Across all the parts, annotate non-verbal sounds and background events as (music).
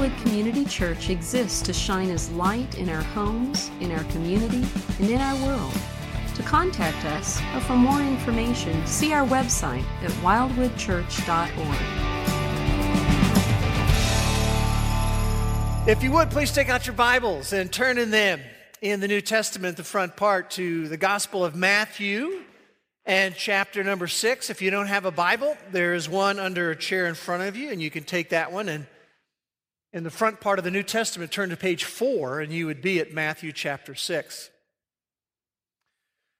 Wildwood Community Church exists to shine as light in our homes, in our community, and in our world. To contact us or for more information, see our website at wildwoodchurch.org. If you would, please take out your Bibles and turn in them in the New Testament, the front part, to the Gospel of Matthew and chapter number six. If you don't have a Bible, there is one under a chair in front of you, and you can take that one. And in the front part of the New Testament, turn to page four, and you would be at Matthew chapter six.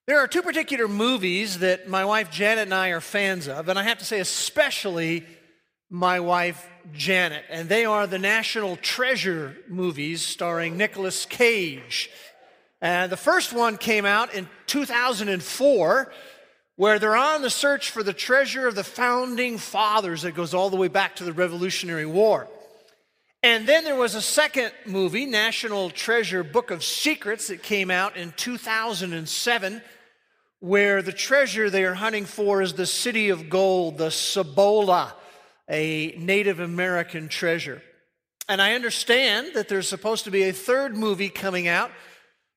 There are two particular movies that my wife Janet and I are fans of, and I have to say, especially my wife Janet. And they are the National Treasure movies starring Nicolas Cage. And the first one came out in 2004 where they're on the search for the treasure of the founding fathers that goes all the way back to the Revolutionary War. And then there was a second movie, National Treasure Book of Secrets, that came out in 2007, where the treasure they are hunting for is the city of gold, the Cibola, a Native American treasure. And I understand that there's supposed to be a third movie coming out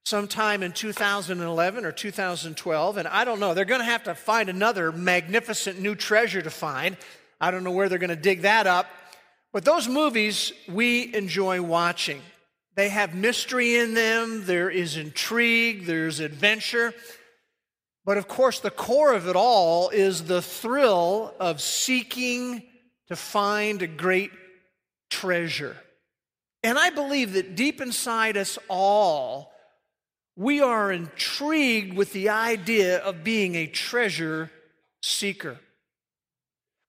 sometime in 2011 or 2012. And I don't know, they're going to have to find another magnificent new treasure to find. I don't know where they're going to dig that up. But those movies we enjoy watching. They have mystery in them, there is intrigue, there's adventure. But of course, the core of it all is the thrill of seeking to find a great treasure. And I believe that deep inside us all, we are intrigued with the idea of being a treasure seeker.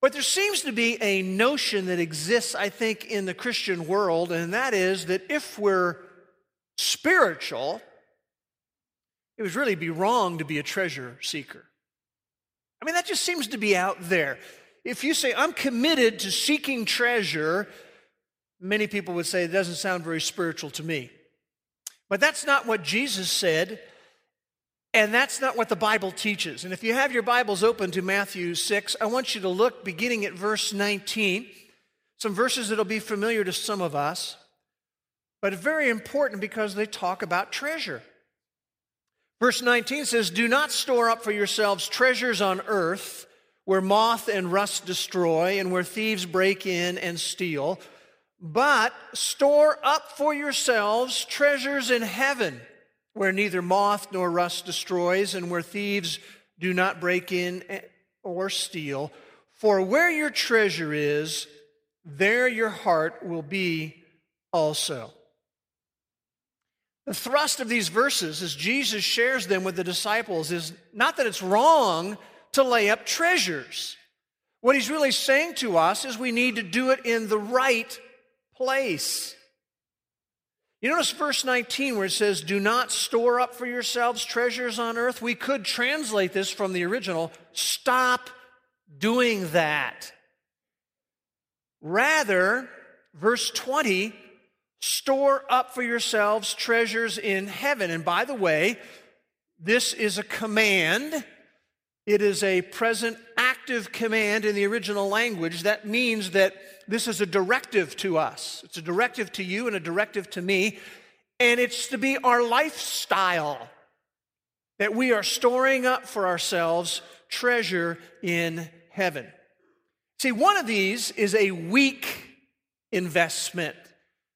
But there seems to be a notion that exists, I think, in the Christian world, and that is that if we're spiritual, it would really be wrong to be a treasure seeker. I mean, that just seems to be out there. If you say, I'm committed to seeking treasure, many people would say it doesn't sound very spiritual to me. But that's not what Jesus said, and that's not what the Bible teaches. And if you have your Bibles open to Matthew 6, I want you to look beginning at verse 19, some verses that'll be familiar to some of us, but very important because they talk about treasure. Verse 19 says, Do not store up for yourselves treasures on earth where moth and rust destroy and where thieves break in and steal but store up for yourselves treasures in heaven, where neither moth nor rust destroys, and where thieves do not break in or steal. For where your treasure is, there your heart will be also. The thrust of these verses, as Jesus shares them with the disciples, is not that it's wrong to lay up treasures. What he's really saying to us is we need to do it in the right place. You notice verse 19 where it says, Do not store up for yourselves treasures on earth. We could translate this from the original stop doing that. Rather, verse 20, store up for yourselves treasures in heaven. And by the way, this is a command. It is a present active command in the original language. That means that this is a directive to us. It's a directive to you and a directive to me. And it's to be our lifestyle that we are storing up for ourselves treasure in heaven. See, one of these is a weak investment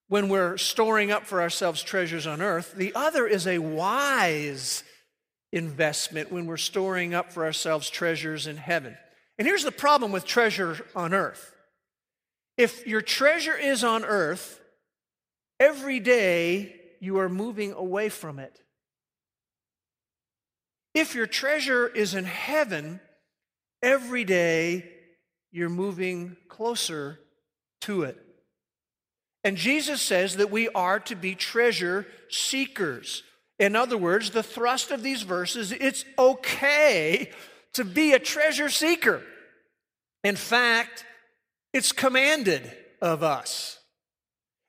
when we're storing up for ourselves treasures on earth. The other is a wise investment when we're storing up for ourselves treasures in heaven. And here's the problem with treasure on earth if your treasure is on earth, every day you are moving away from it. If your treasure is in heaven, every day you're moving closer to it. And Jesus says that we are to be treasure seekers. In other words, the thrust of these verses, it's okay to be a treasure seeker. In fact, it's commanded of us.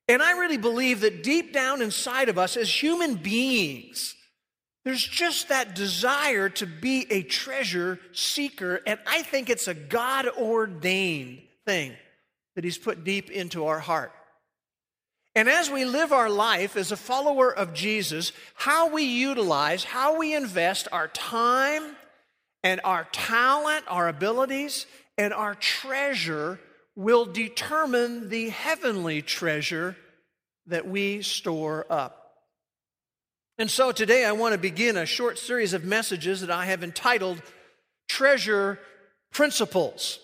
And I really believe that deep down inside of us as human beings, there's just that desire to be a treasure seeker. And I think it's a God ordained thing that He's put deep into our heart. And as we live our life as a follower of Jesus, how we utilize, how we invest our time and our talent, our abilities, and our treasure will determine the heavenly treasure that we store up. And so today I want to begin a short series of messages that I have entitled Treasure Principles.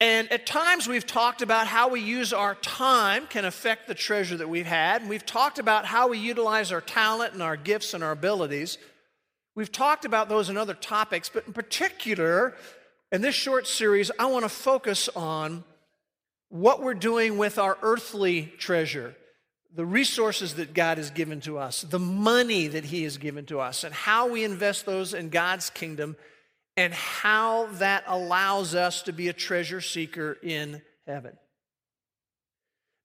And at times we've talked about how we use our time can affect the treasure that we've had. And we've talked about how we utilize our talent and our gifts and our abilities. We've talked about those and other topics, but in particular, in this short series, I want to focus on what we're doing with our earthly treasure, the resources that God has given to us, the money that He has given to us, and how we invest those in God's kingdom and how that allows us to be a treasure seeker in heaven.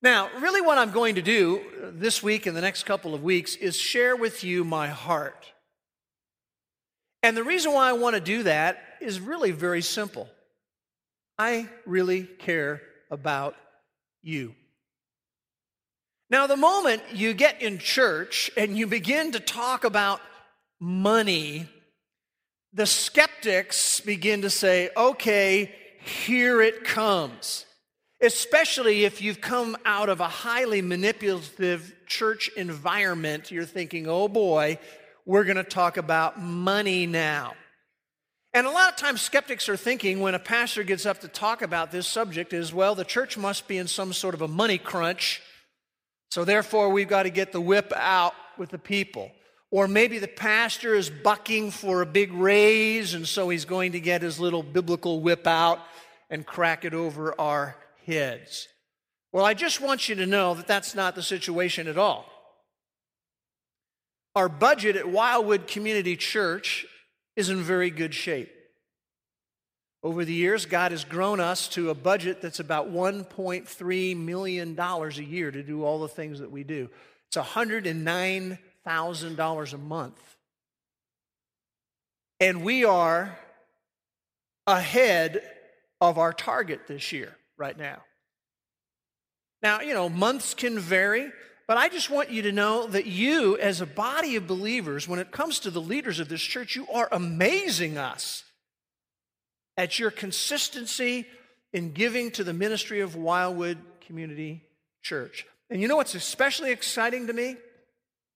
Now, really, what I'm going to do this week and the next couple of weeks is share with you my heart. And the reason why I want to do that is really very simple. I really care about you. Now, the moment you get in church and you begin to talk about money the skeptics begin to say, okay, here it comes. Especially if you've come out of a highly manipulative church environment, you're thinking, oh boy, we're going to talk about money now. And a lot of times, skeptics are thinking when a pastor gets up to talk about this subject is, well, the church must be in some sort of a money crunch. So therefore, we've got to get the whip out with the people. Or maybe the pastor is bucking for a big raise, and so he's going to get his little biblical whip out and crack it over our heads. Well, I just want you to know that that's not the situation at all. Our budget at Wildwood Community Church is in very good shape. Over the years, God has grown us to a budget that's about $1.3 million a year to do all the things that we do. It's 109 $1,000 a month. And we are ahead of our target this year, right now. Now, you know, months can vary, but I just want you to know that you, as a body of believers, when it comes to the leaders of this church, you are amazing us at your consistency in giving to the ministry of Wildwood Community Church. And you know what's especially exciting to me?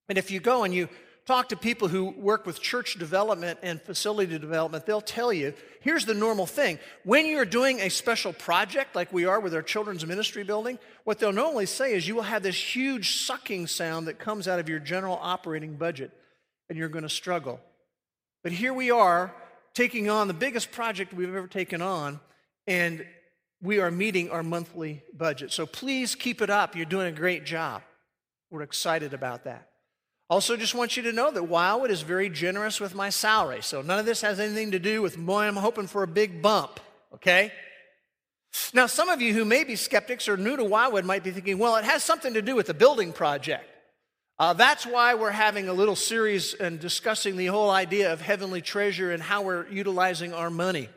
And if you go and you talk to people who work with church development and facility development, they'll tell you here's the normal thing. When you're doing a special project, like we are with our children's ministry building, what they'll normally say is you will have this huge sucking sound that comes out of your general operating budget, and you're going to struggle. But here we are taking on the biggest project we've ever taken on, and we are meeting our monthly budget. So please keep it up. You're doing a great job. We're excited about that. Also, just want you to know that Wildwood is very generous with my salary. So none of this has anything to do with, boy, I'm hoping for a big bump, okay? Now, some of you who may be skeptics or new to Wildwood might be thinking, well, it has something to do with the building project. Uh, that's why we're having a little series and discussing the whole idea of heavenly treasure and how we're utilizing our money.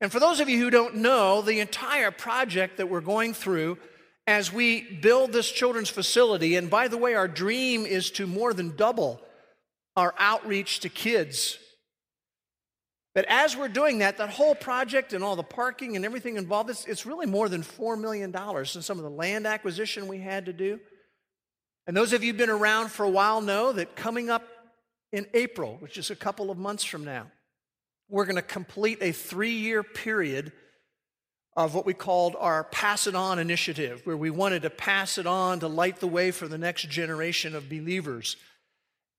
And for those of you who don't know, the entire project that we're going through as we build this children's facility, and by the way, our dream is to more than double our outreach to kids. But as we're doing that, that whole project and all the parking and everything involved, it's, it's really more than $4 million in some of the land acquisition we had to do. And those of you who've been around for a while know that coming up in April, which is a couple of months from now, we're going to complete a three year period of what we called our Pass It On initiative, where we wanted to pass it on to light the way for the next generation of believers.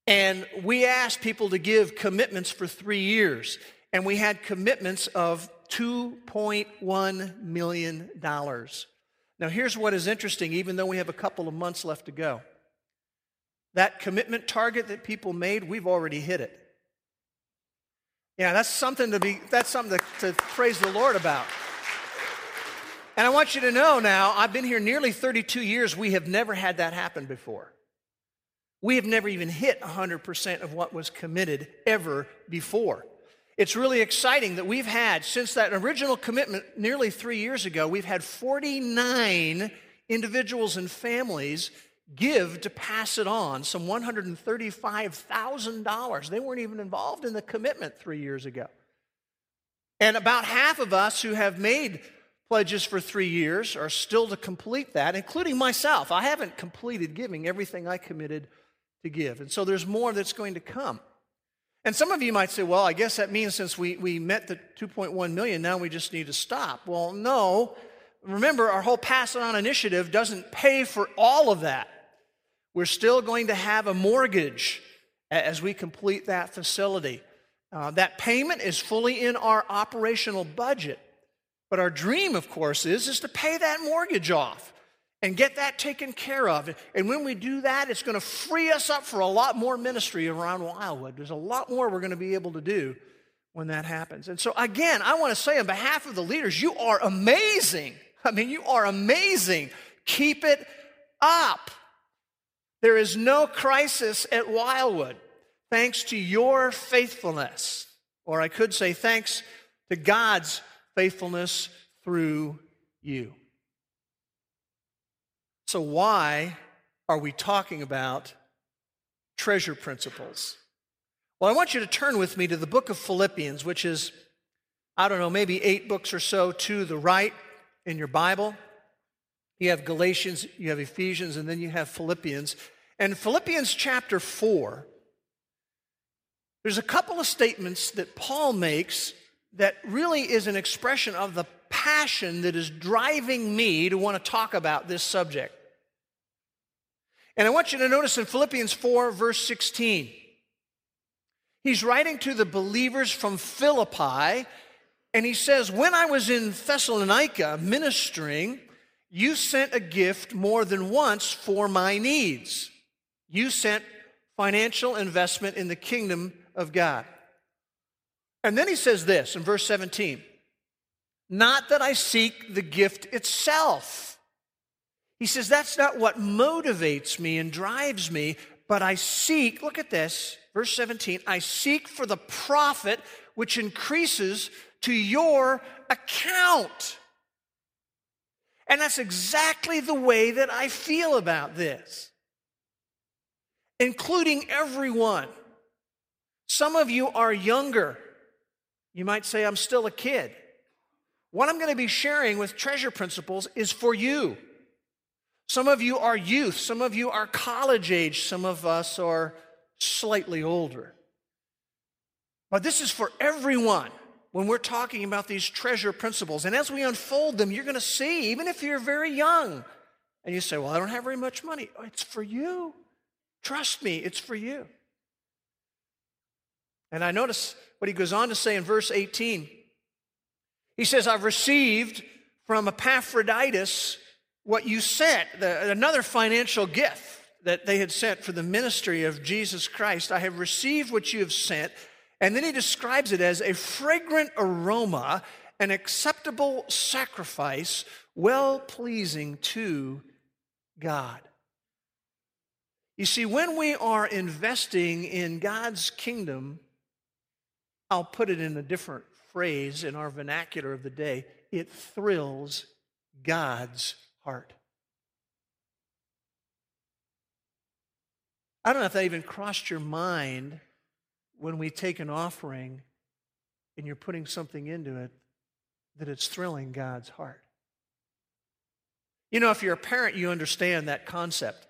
And we asked people to give commitments for three years, and we had commitments of $2.1 million. Now, here's what is interesting, even though we have a couple of months left to go. That commitment target that people made, we've already hit it. Yeah, that's something to be, that's something to, to praise the Lord about. And I want you to know now, I've been here nearly 32 years. We have never had that happen before. We have never even hit 100% of what was committed ever before. It's really exciting that we've had, since that original commitment nearly three years ago, we've had 49 individuals and families give to pass it on, some $135,000. They weren't even involved in the commitment three years ago. And about half of us who have made pledges for three years are still to complete that, including myself. I haven't completed giving everything I committed to give. And so there's more that's going to come. And some of you might say, well, I guess that means since we, we met the 2.1 million, now we just need to stop. Well, no. Remember, our whole Pass It On initiative doesn't pay for all of that. We're still going to have a mortgage as we complete that facility. Uh, that payment is fully in our operational budget. But our dream, of course, is, is to pay that mortgage off and get that taken care of. And when we do that, it's going to free us up for a lot more ministry around Wildwood. There's a lot more we're going to be able to do when that happens. And so, again, I want to say on behalf of the leaders, you are amazing. I mean, you are amazing. Keep it up. There is no crisis at Wildwood thanks to your faithfulness. Or I could say, thanks to God's faithfulness through you. So, why are we talking about treasure principles? Well, I want you to turn with me to the book of Philippians, which is, I don't know, maybe eight books or so to the right in your Bible. You have Galatians, you have Ephesians, and then you have Philippians. And Philippians chapter 4, there's a couple of statements that Paul makes that really is an expression of the passion that is driving me to want to talk about this subject. And I want you to notice in Philippians 4, verse 16, he's writing to the believers from Philippi, and he says, When I was in Thessalonica ministering, you sent a gift more than once for my needs. You sent financial investment in the kingdom of God. And then he says this in verse 17 Not that I seek the gift itself. He says, That's not what motivates me and drives me, but I seek, look at this, verse 17, I seek for the profit which increases to your account. And that's exactly the way that I feel about this, including everyone. Some of you are younger. You might say, I'm still a kid. What I'm going to be sharing with treasure principles is for you. Some of you are youth, some of you are college age, some of us are slightly older. But this is for everyone when we're talking about these treasure principles. And as we unfold them, you're going to see, even if you're very young, and you say, Well, I don't have very much money, oh, it's for you. Trust me, it's for you. And I notice what he goes on to say in verse 18. He says, I've received from Epaphroditus what you sent, the, another financial gift that they had sent for the ministry of Jesus Christ. I have received what you have sent. And then he describes it as a fragrant aroma, an acceptable sacrifice, well pleasing to God. You see, when we are investing in God's kingdom, I'll put it in a different phrase in our vernacular of the day it thrills God's heart. I don't know if that even crossed your mind when we take an offering and you're putting something into it that it's thrilling God's heart. You know, if you're a parent, you understand that concept.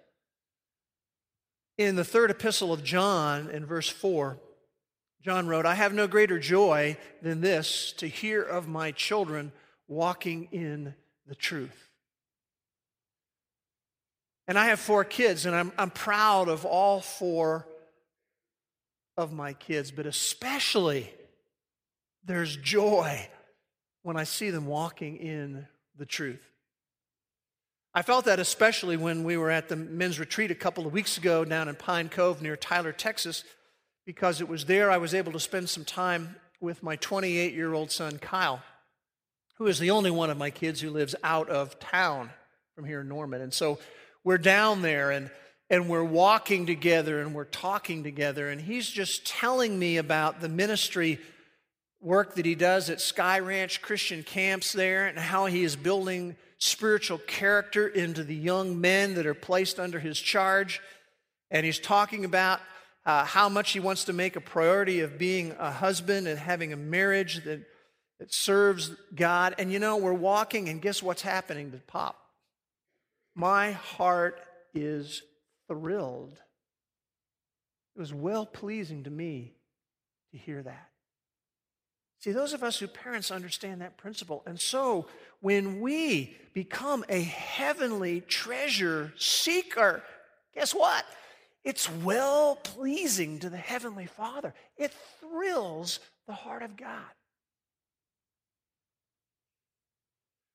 In the third epistle of John, in verse 4, John wrote, I have no greater joy than this to hear of my children walking in the truth. And I have four kids, and I'm, I'm proud of all four of my kids, but especially there's joy when I see them walking in the truth. I felt that especially when we were at the men's retreat a couple of weeks ago down in Pine Cove near Tyler, Texas because it was there I was able to spend some time with my 28 year old son, Kyle, who is the only one of my kids who lives out of town from here in Norman. And so we're down there and and we're walking together and we're talking together and he's just telling me about the ministry work that he does at Sky Ranch Christian Camps there and how he is building spiritual character into the young men that are placed under his charge. And he's talking about uh, how much he wants to make a priority of being a husband and having a marriage that, that serves God. And you know, we're walking, and guess what's happening to Pop? My heart is thrilled. It was well pleasing to me to hear that. See, those of us who parents understand that principle. And so, when we become a heavenly treasure seeker, guess what? It's well pleasing to the Heavenly Father. It thrills the heart of God.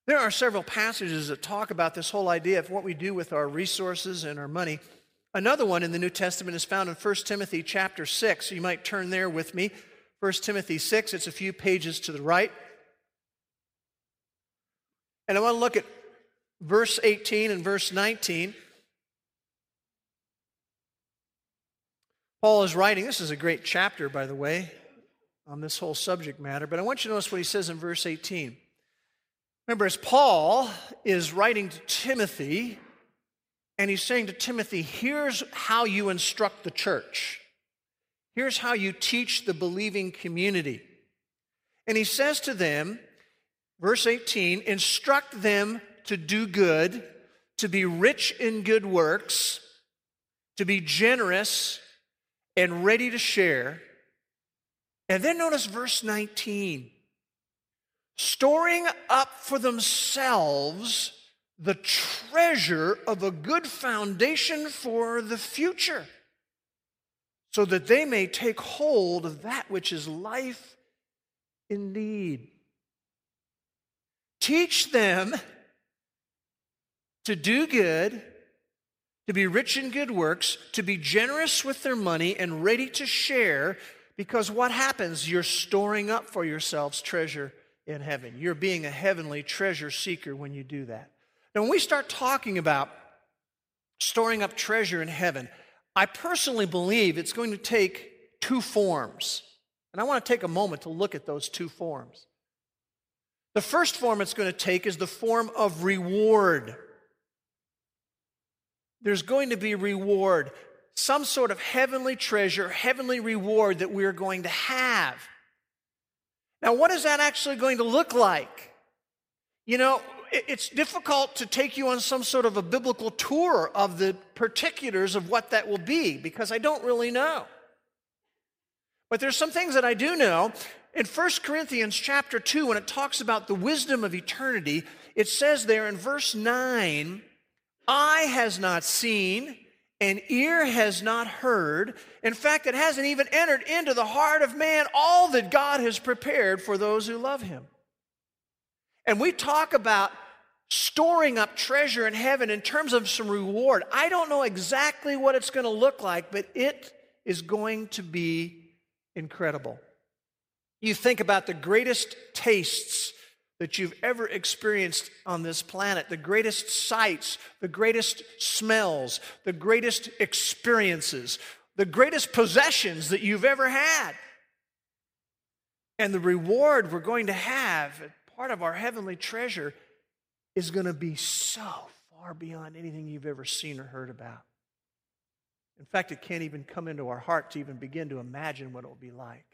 There are several passages that talk about this whole idea of what we do with our resources and our money. Another one in the New Testament is found in 1 Timothy chapter 6. You might turn there with me. 1 Timothy 6, it's a few pages to the right. And I want to look at verse 18 and verse 19. Paul is writing, this is a great chapter, by the way, on this whole subject matter, but I want you to notice what he says in verse 18. Remember, as Paul is writing to Timothy, and he's saying to Timothy, here's how you instruct the church. Here's how you teach the believing community. And he says to them, verse 18, instruct them to do good, to be rich in good works, to be generous, and ready to share. And then notice verse 19 storing up for themselves the treasure of a good foundation for the future, so that they may take hold of that which is life indeed. Teach them to do good to be rich in good works, to be generous with their money and ready to share, because what happens? You're storing up for yourselves treasure in heaven. You're being a heavenly treasure seeker when you do that. Now, when we start talking about storing up treasure in heaven, I personally believe it's going to take two forms. And I want to take a moment to look at those two forms. The first form it's going to take is the form of reward there's going to be reward, some sort of heavenly treasure, heavenly reward that we're going to have. Now, what is that actually going to look like? You know, it's difficult to take you on some sort of a biblical tour of the particulars of what that will be because I don't really know. But there's some things that I do know. In 1 Corinthians chapter 2, when it talks about the wisdom of eternity, it says there in verse 9, eye has not seen, and ear has not heard. In fact, it hasn't even entered into the heart of man all that God has prepared for those who love him. And we talk about storing up treasure in heaven in terms of some reward. I don't know exactly what it's going to look like, but it is going to be incredible. You think about the greatest tastes that you've ever experienced on this planet, the greatest sights, the greatest smells, the greatest experiences, the greatest possessions that you've ever had. And the reward we're going to have, part of our heavenly treasure, is going to be so far beyond anything you've ever seen or heard about. In fact, it can't even come into our heart to even begin to imagine what it will be like.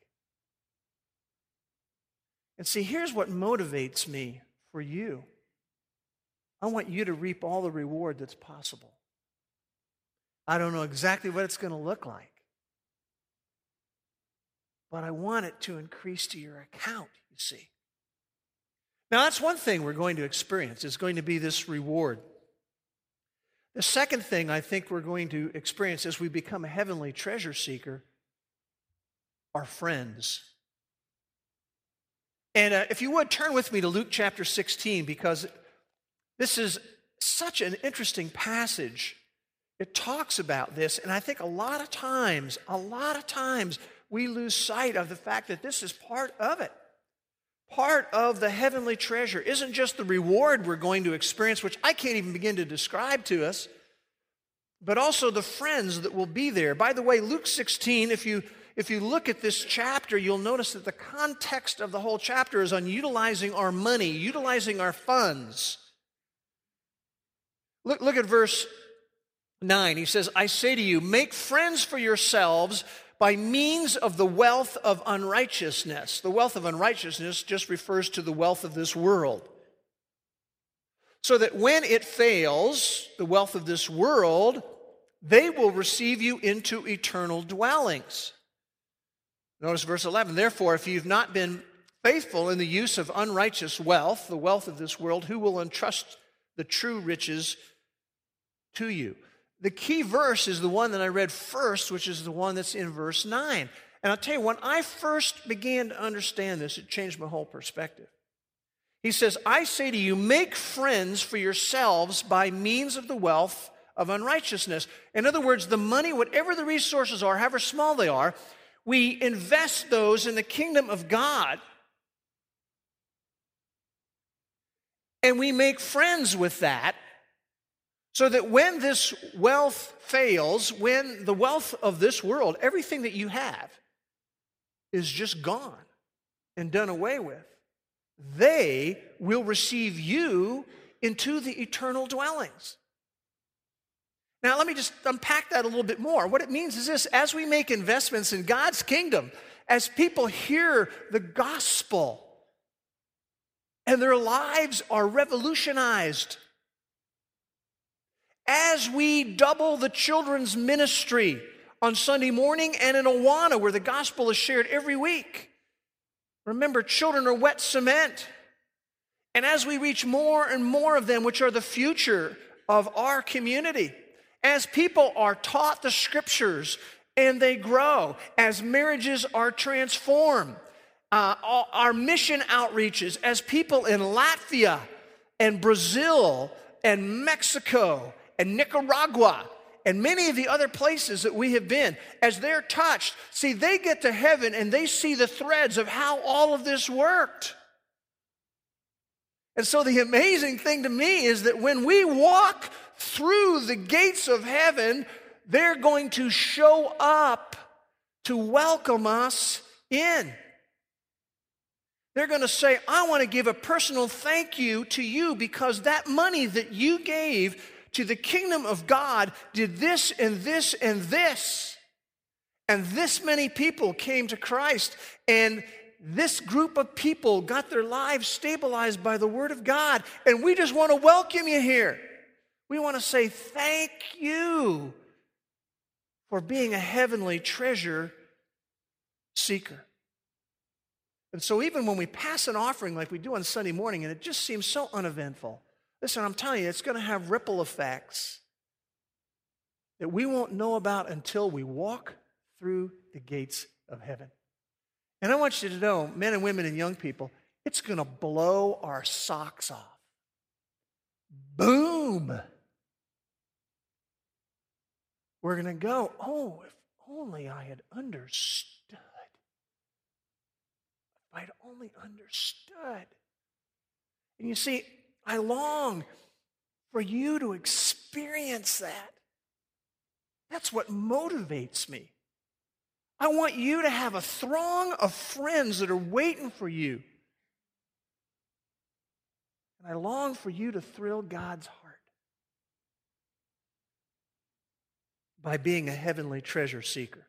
And see, here's what motivates me for you I want you to reap all the reward that's possible. I don't know exactly what it's going to look like, but I want it to increase to your account, you see. Now, that's one thing we're going to experience, is going to be this reward. The second thing I think we're going to experience as we become a heavenly treasure seeker are friends. And uh, if you would turn with me to Luke chapter 16, because this is such an interesting passage. It talks about this, and I think a lot of times, a lot of times, we lose sight of the fact that this is part of it. Part of the heavenly treasure isn't just the reward we're going to experience, which I can't even begin to describe to us, but also the friends that will be there. By the way, Luke 16, if you if you look at this chapter, you'll notice that the context of the whole chapter is on utilizing our money, utilizing our funds. Look, look at verse 9. He says, I say to you, make friends for yourselves by means of the wealth of unrighteousness. The wealth of unrighteousness just refers to the wealth of this world. So that when it fails, the wealth of this world, they will receive you into eternal dwellings. Notice verse 11. Therefore, if you've not been faithful in the use of unrighteous wealth, the wealth of this world, who will entrust the true riches to you? The key verse is the one that I read first, which is the one that's in verse 9. And I'll tell you, when I first began to understand this, it changed my whole perspective. He says, I say to you, make friends for yourselves by means of the wealth of unrighteousness. In other words, the money, whatever the resources are, however small they are, we invest those in the kingdom of God. And we make friends with that so that when this wealth fails, when the wealth of this world, everything that you have, is just gone and done away with, they will receive you into the eternal dwellings. Now, let me just unpack that a little bit more. What it means is this as we make investments in God's kingdom, as people hear the gospel and their lives are revolutionized, as we double the children's ministry on Sunday morning and in Awana, where the gospel is shared every week. Remember, children are wet cement. And as we reach more and more of them, which are the future of our community, as people are taught the scriptures and they grow, as marriages are transformed, uh, our mission outreaches, as people in Latvia and Brazil and Mexico and Nicaragua and many of the other places that we have been, as they're touched, see, they get to heaven and they see the threads of how all of this worked. And so the amazing thing to me is that when we walk through the gates of heaven, they're going to show up to welcome us in. They're going to say, I want to give a personal thank you to you because that money that you gave to the kingdom of God did this and this and this. And this many people came to Christ. And this group of people got their lives stabilized by the Word of God, and we just want to welcome you here. We want to say thank you for being a heavenly treasure seeker. And so, even when we pass an offering like we do on Sunday morning, and it just seems so uneventful, listen, I'm telling you, it's going to have ripple effects that we won't know about until we walk through the gates of heaven. And I want you to know, men and women and young people, it's going to blow our socks off. Boom! We're going to go, oh, if only I had understood. If I'd only understood. And you see, I long for you to experience that. That's what motivates me. I want you to have a throng of friends that are waiting for you. And I long for you to thrill God's heart by being a heavenly treasure seeker.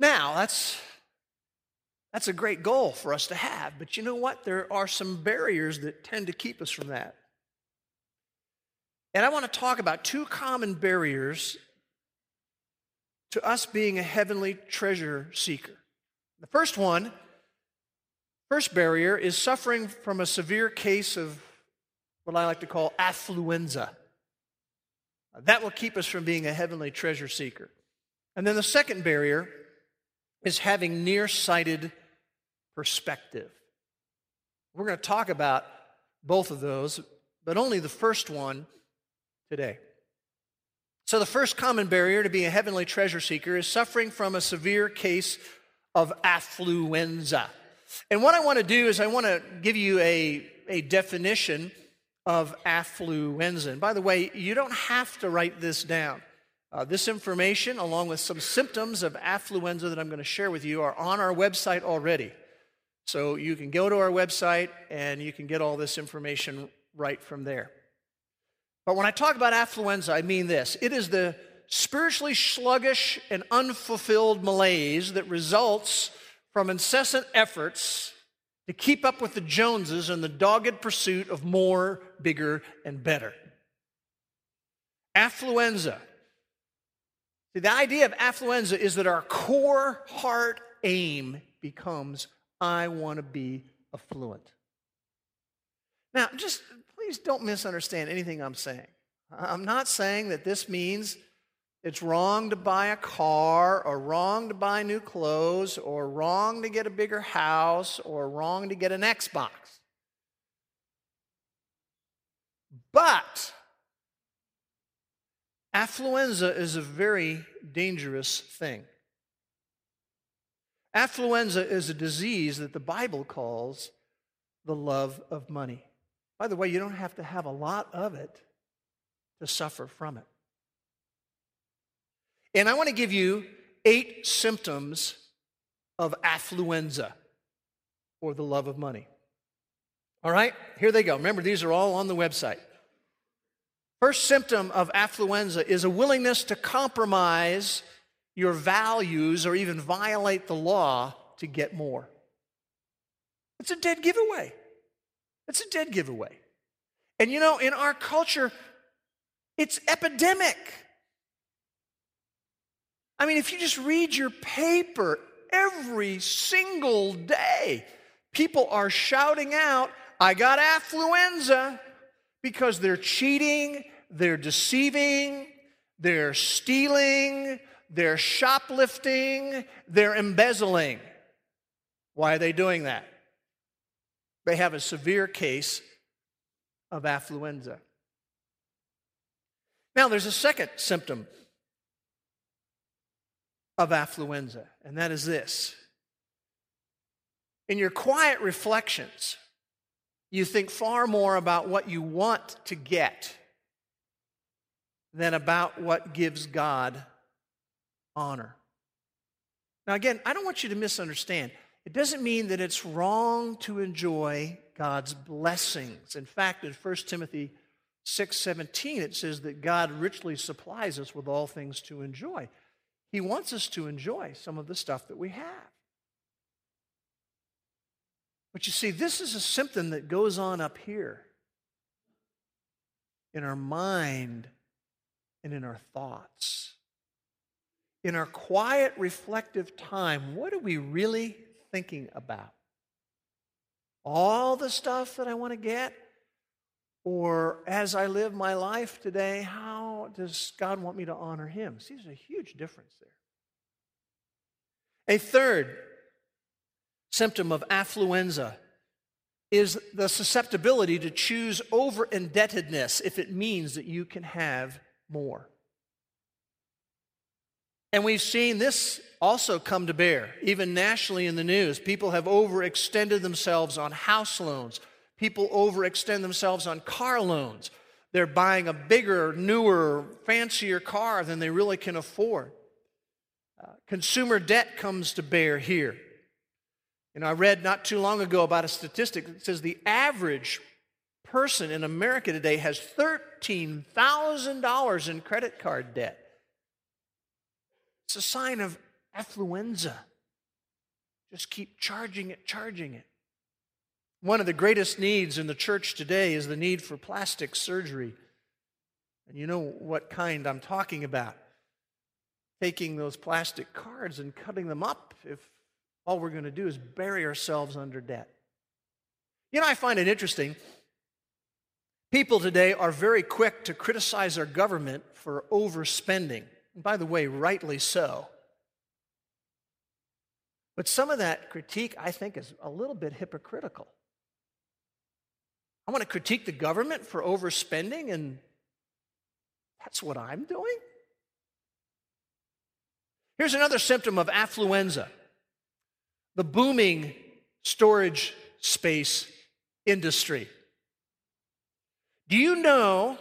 Now, that's, that's a great goal for us to have, but you know what? There are some barriers that tend to keep us from that. And I want to talk about two common barriers to us being a heavenly treasure seeker. The first one, first barrier, is suffering from a severe case of what I like to call affluenza. That will keep us from being a heavenly treasure seeker. And then the second barrier is having nearsighted perspective. We're going to talk about both of those, but only the first one today. So, the first common barrier to being a heavenly treasure seeker is suffering from a severe case of affluenza. And what I want to do is, I want to give you a, a definition of affluenza. And by the way, you don't have to write this down. Uh, this information, along with some symptoms of affluenza that I'm going to share with you, are on our website already. So you can go to our website and you can get all this information right from there. But when I talk about affluenza, I mean this it is the spiritually sluggish and unfulfilled malaise that results from incessant efforts to keep up with the Joneses and the dogged pursuit of more, bigger, and better. Affluenza. See, the idea of affluenza is that our core heart aim becomes I want to be affluent. Now, just please don't misunderstand anything I'm saying. I'm not saying that this means it's wrong to buy a car, or wrong to buy new clothes, or wrong to get a bigger house, or wrong to get an Xbox. But affluenza is a very dangerous thing. Affluenza is a disease that the Bible calls the love of money. By the way, you don't have to have a lot of it to suffer from it. And I want to give you eight symptoms of affluenza or the love of money. All right, here they go. Remember, these are all on the website. First symptom of affluenza is a willingness to compromise your values or even violate the law to get more. It's a dead giveaway. It's a dead giveaway. And you know, in our culture, it's epidemic. I mean, if you just read your paper every single day, people are shouting out, I got affluenza, because they're cheating, they're deceiving, they're stealing, they're shoplifting, they're embezzling. Why are they doing that? They have a severe case of affluenza. Now, there's a second symptom of affluenza, and that is this. In your quiet reflections, you think far more about what you want to get than about what gives God honor. Now, again, I don't want you to misunderstand. It doesn't mean that it's wrong to enjoy God's blessings. In fact, in 1 Timothy 6:17 it says that God richly supplies us with all things to enjoy. He wants us to enjoy some of the stuff that we have. But you see, this is a symptom that goes on up here in our mind and in our thoughts. In our quiet, reflective time, what do we really thinking about? All the stuff that I want to get? Or as I live my life today, how does God want me to honor Him? See, there's a huge difference there. A third symptom of affluenza is the susceptibility to choose over indebtedness if it means that you can have more. And we've seen this also come to bear, even nationally in the news. People have overextended themselves on house loans, people overextend themselves on car loans. They're buying a bigger, newer, fancier car than they really can afford. Uh, consumer debt comes to bear here. And I read not too long ago about a statistic that says the average person in America today has $13,000 in credit card debt. It's a sign of affluenza. Just keep charging it, charging it. One of the greatest needs in the church today is the need for plastic surgery. And you know what kind I'm talking about. Taking those plastic cards and cutting them up if all we're going to do is bury ourselves under debt. You know, I find it interesting. People today are very quick to criticize our government for overspending. And by the way, rightly so. But some of that critique, I think, is a little bit hypocritical. I want to critique the government for overspending, and that's what I'm doing? Here's another symptom of affluenza the booming storage space industry. Do you know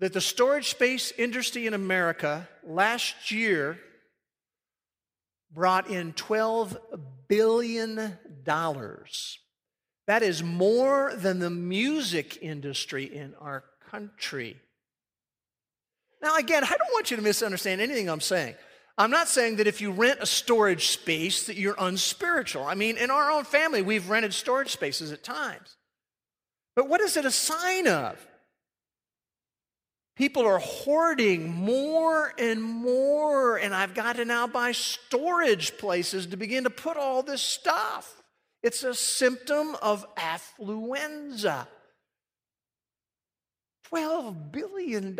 that the storage space industry in America last year brought in $12 billion? That is more than the music industry in our country. Now, again, I don't want you to misunderstand anything I'm saying. I'm not saying that if you rent a storage space that you're unspiritual. I mean, in our own family, we've rented storage spaces at times. But what is it a sign of? People are hoarding more and more, and I've got to now buy storage places to begin to put all this stuff. It's a symptom of affluenza. $12 billion.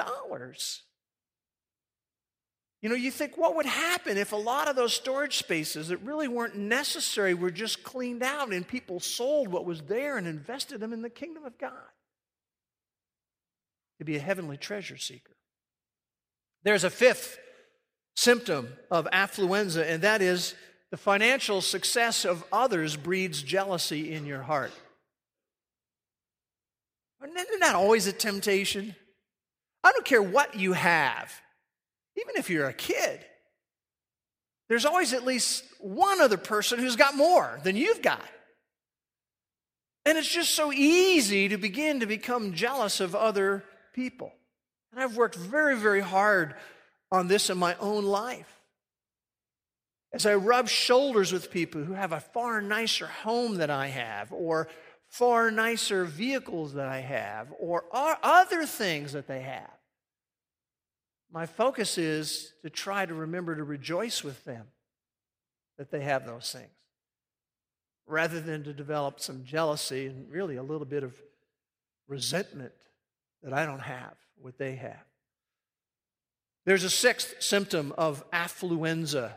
You know, you think what would happen if a lot of those storage spaces that really weren't necessary were just cleaned out and people sold what was there and invested them in the kingdom of God? To be a heavenly treasure seeker. There's a fifth symptom of affluenza, and that is the financial success of others breeds jealousy in your heart. Isn't that always a temptation? I don't care what you have even if you're a kid, there's always at least one other person who's got more than you've got. And it's just so easy to begin to become jealous of other people. And I've worked very, very hard on this in my own life. As I rub shoulders with people who have a far nicer home than I have, or far nicer vehicles that I have, or other things that they have my focus is to try to remember to rejoice with them that they have those things rather than to develop some jealousy and really a little bit of resentment that I don't have what they have. There's a sixth symptom of affluenza,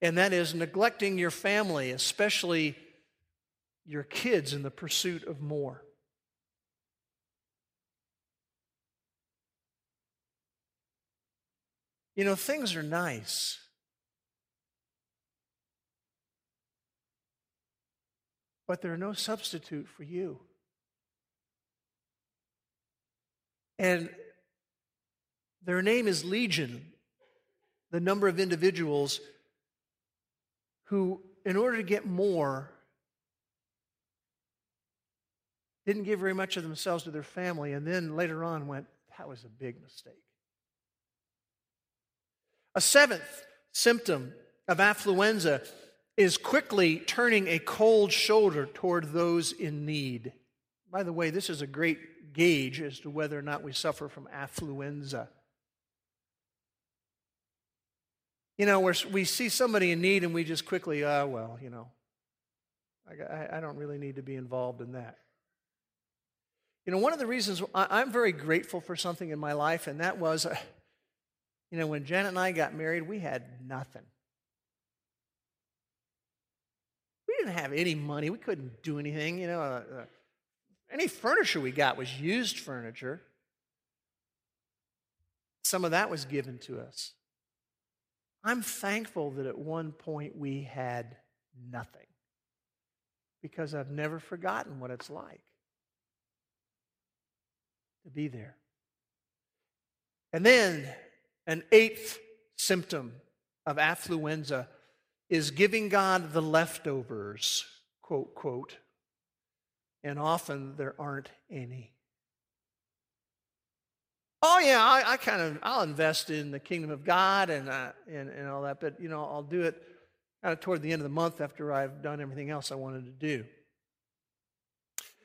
and that is neglecting your family, especially your kids, in the pursuit of more. You know, things are nice. But they're no substitute for you. And their name is Legion, the number of individuals who, in order to get more, didn't give very much of themselves to their family, and then later on went, that was a big mistake. A seventh symptom of affluenza is quickly turning a cold shoulder toward those in need. By the way, this is a great gauge as to whether or not we suffer from affluenza. You know, where we see somebody in need and we just quickly, ah, uh, well, you know, I, I, don't really need to be involved in that. You know, one of the reasons I'm very grateful for something in my life, and that was. Uh, you know, when Janet and I got married, we had nothing. We didn't have any money. We couldn't do anything. You know, uh, uh, any furniture we got was used furniture. Some of that was given to us. I'm thankful that at one point we had nothing because I've never forgotten what it's like to be there. And then an eighth symptom of affluenza is giving God the leftovers, quote, quote, and often there aren't any. Oh yeah, I, I kind of I'll invest in the kingdom of God and, uh, and and all that, but you know I'll do it kind of toward the end of the month after I've done everything else I wanted to do.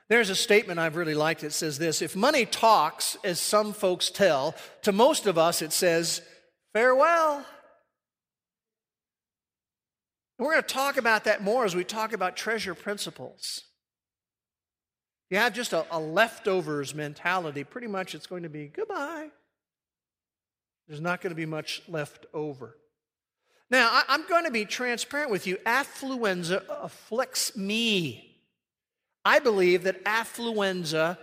There's a statement I've really liked. It says this If money talks, as some folks tell, to most of us it says, farewell. we're going to talk about that more as we talk about treasure principles. You have just a, a leftovers mentality, pretty much it's going to be goodbye. There's not going to be much left over. Now, I, I'm going to be transparent with you. Affluenza afflicts me. I believe that affluenza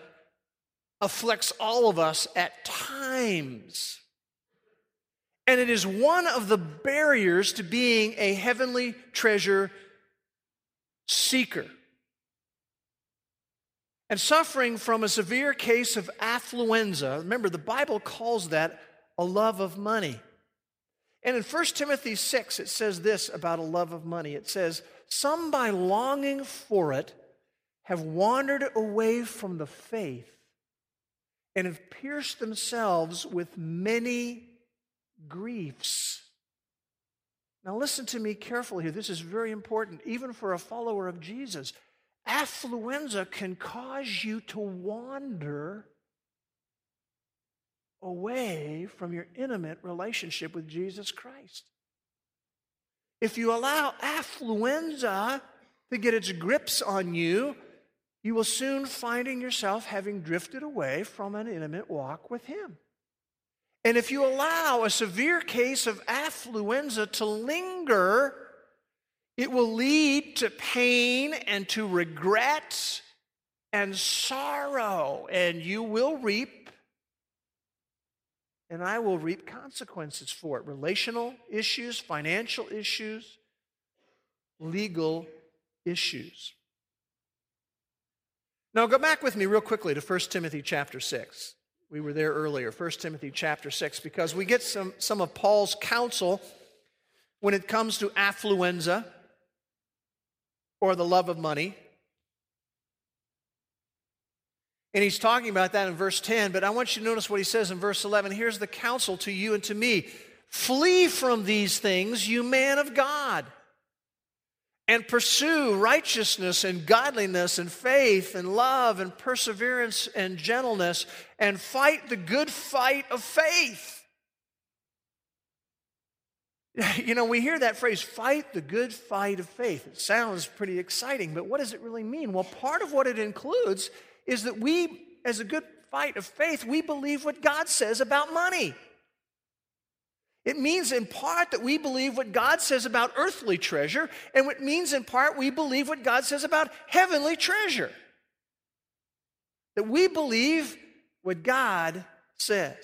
afflicts all of us at times. And it is one of the barriers to being a heavenly treasure seeker. And suffering from a severe case of affluenza, remember, the Bible calls that a love of money. And in 1 Timothy 6, it says this about a love of money it says, Some by longing for it have wandered away from the faith and have pierced themselves with many griefs. Now, listen to me carefully here. This is very important, even for a follower of Jesus. Affluenza can cause you to wander away from your intimate relationship with Jesus Christ. If you allow affluenza to get its grips on you, you will soon finding yourself having drifted away from an intimate walk with Him. And if you allow a severe case of affluenza to linger, it will lead to pain and to regret and sorrow, and you will reap, and I will reap consequences for it relational issues, financial issues, legal issues. Now, go back with me real quickly to 1 Timothy chapter 6. We were there earlier, 1 Timothy chapter 6, because we get some, some of Paul's counsel when it comes to affluenza or the love of money. And he's talking about that in verse 10, but I want you to notice what he says in verse 11. Here's the counsel to you and to me Flee from these things, you man of God and pursue righteousness and godliness and faith and love and perseverance and gentleness and fight the good fight of faith. (laughs) You know, we hear that phrase, fight the good fight of faith. It sounds pretty exciting, but what does it really mean? Well, part of what it includes is that we, as a good fight of faith, we believe what God says about money. It means in part that we believe what God says about earthly treasure, and it means in part we believe what God says about heavenly treasure. That we believe what God says.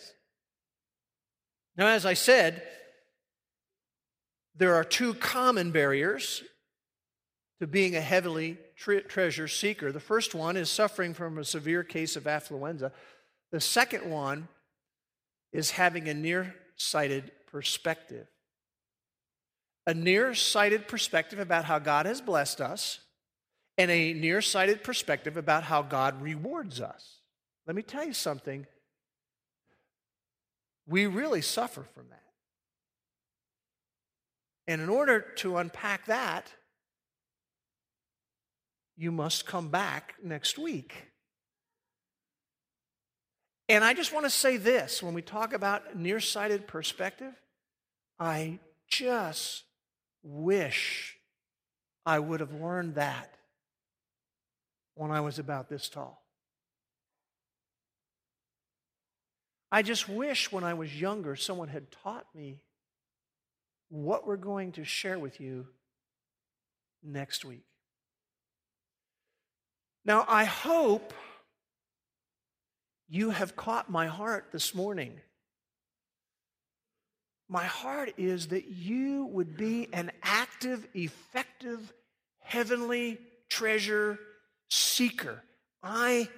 Now, as I said, there are two common barriers to being a heavily tre- treasure seeker. The first one is suffering from a severe case of affluenza. The second one is having a nearsighted perspective. A nearsighted perspective about how God has blessed us, and a nearsighted perspective about how God rewards us. Let me tell you something. We really suffer from that. And in order to unpack that, you must come back next week. And I just want to say this when we talk about nearsighted perspective, I just wish I would have learned that when I was about this tall. I just wish when I was younger someone had taught me what we're going to share with you next week. Now, I hope you have caught my heart this morning. My heart is that you would be an active, effective, heavenly treasure seeker. I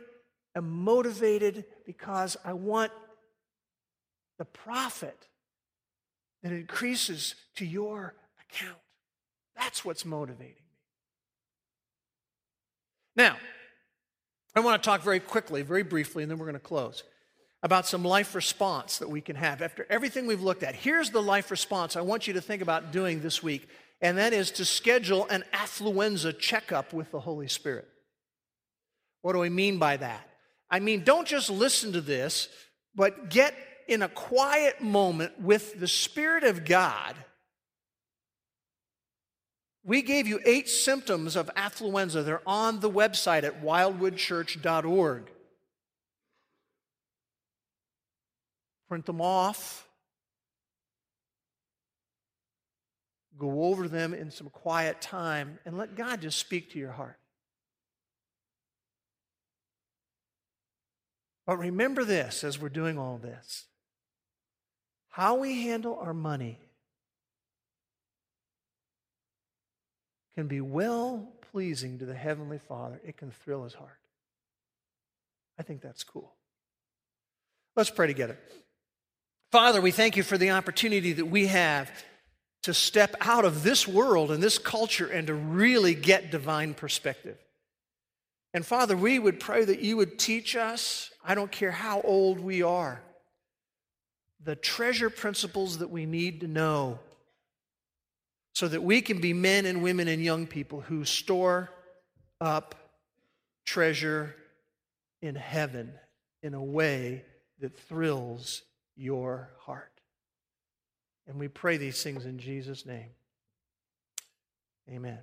am motivated because I want the profit that increases to your account. That's what's motivating me. Now, I want to talk very quickly, very briefly, and then we're going to close about some life response that we can have. After everything we've looked at, here's the life response I want you to think about doing this week, and that is to schedule an affluenza checkup with the Holy Spirit. What do I mean by that? I mean, don't just listen to this, but get in a quiet moment with the Spirit of God, we gave you eight symptoms of affluenza. They're on the website at wildwoodchurch.org. Print them off. Go over them in some quiet time and let God just speak to your heart. But remember this as we're doing all this how we handle our money can be well pleasing to the Heavenly Father. It can thrill his heart. I think that's cool. Let's pray together. Father, we thank you for the opportunity that we have to step out of this world and this culture and to really get divine perspective. And Father, we would pray that you would teach us, I don't care how old we are, the treasure principles that we need to know so that we can be men and women and young people who store up treasure in heaven in a way that thrills your heart. And we pray these things in Jesus' name. Amen.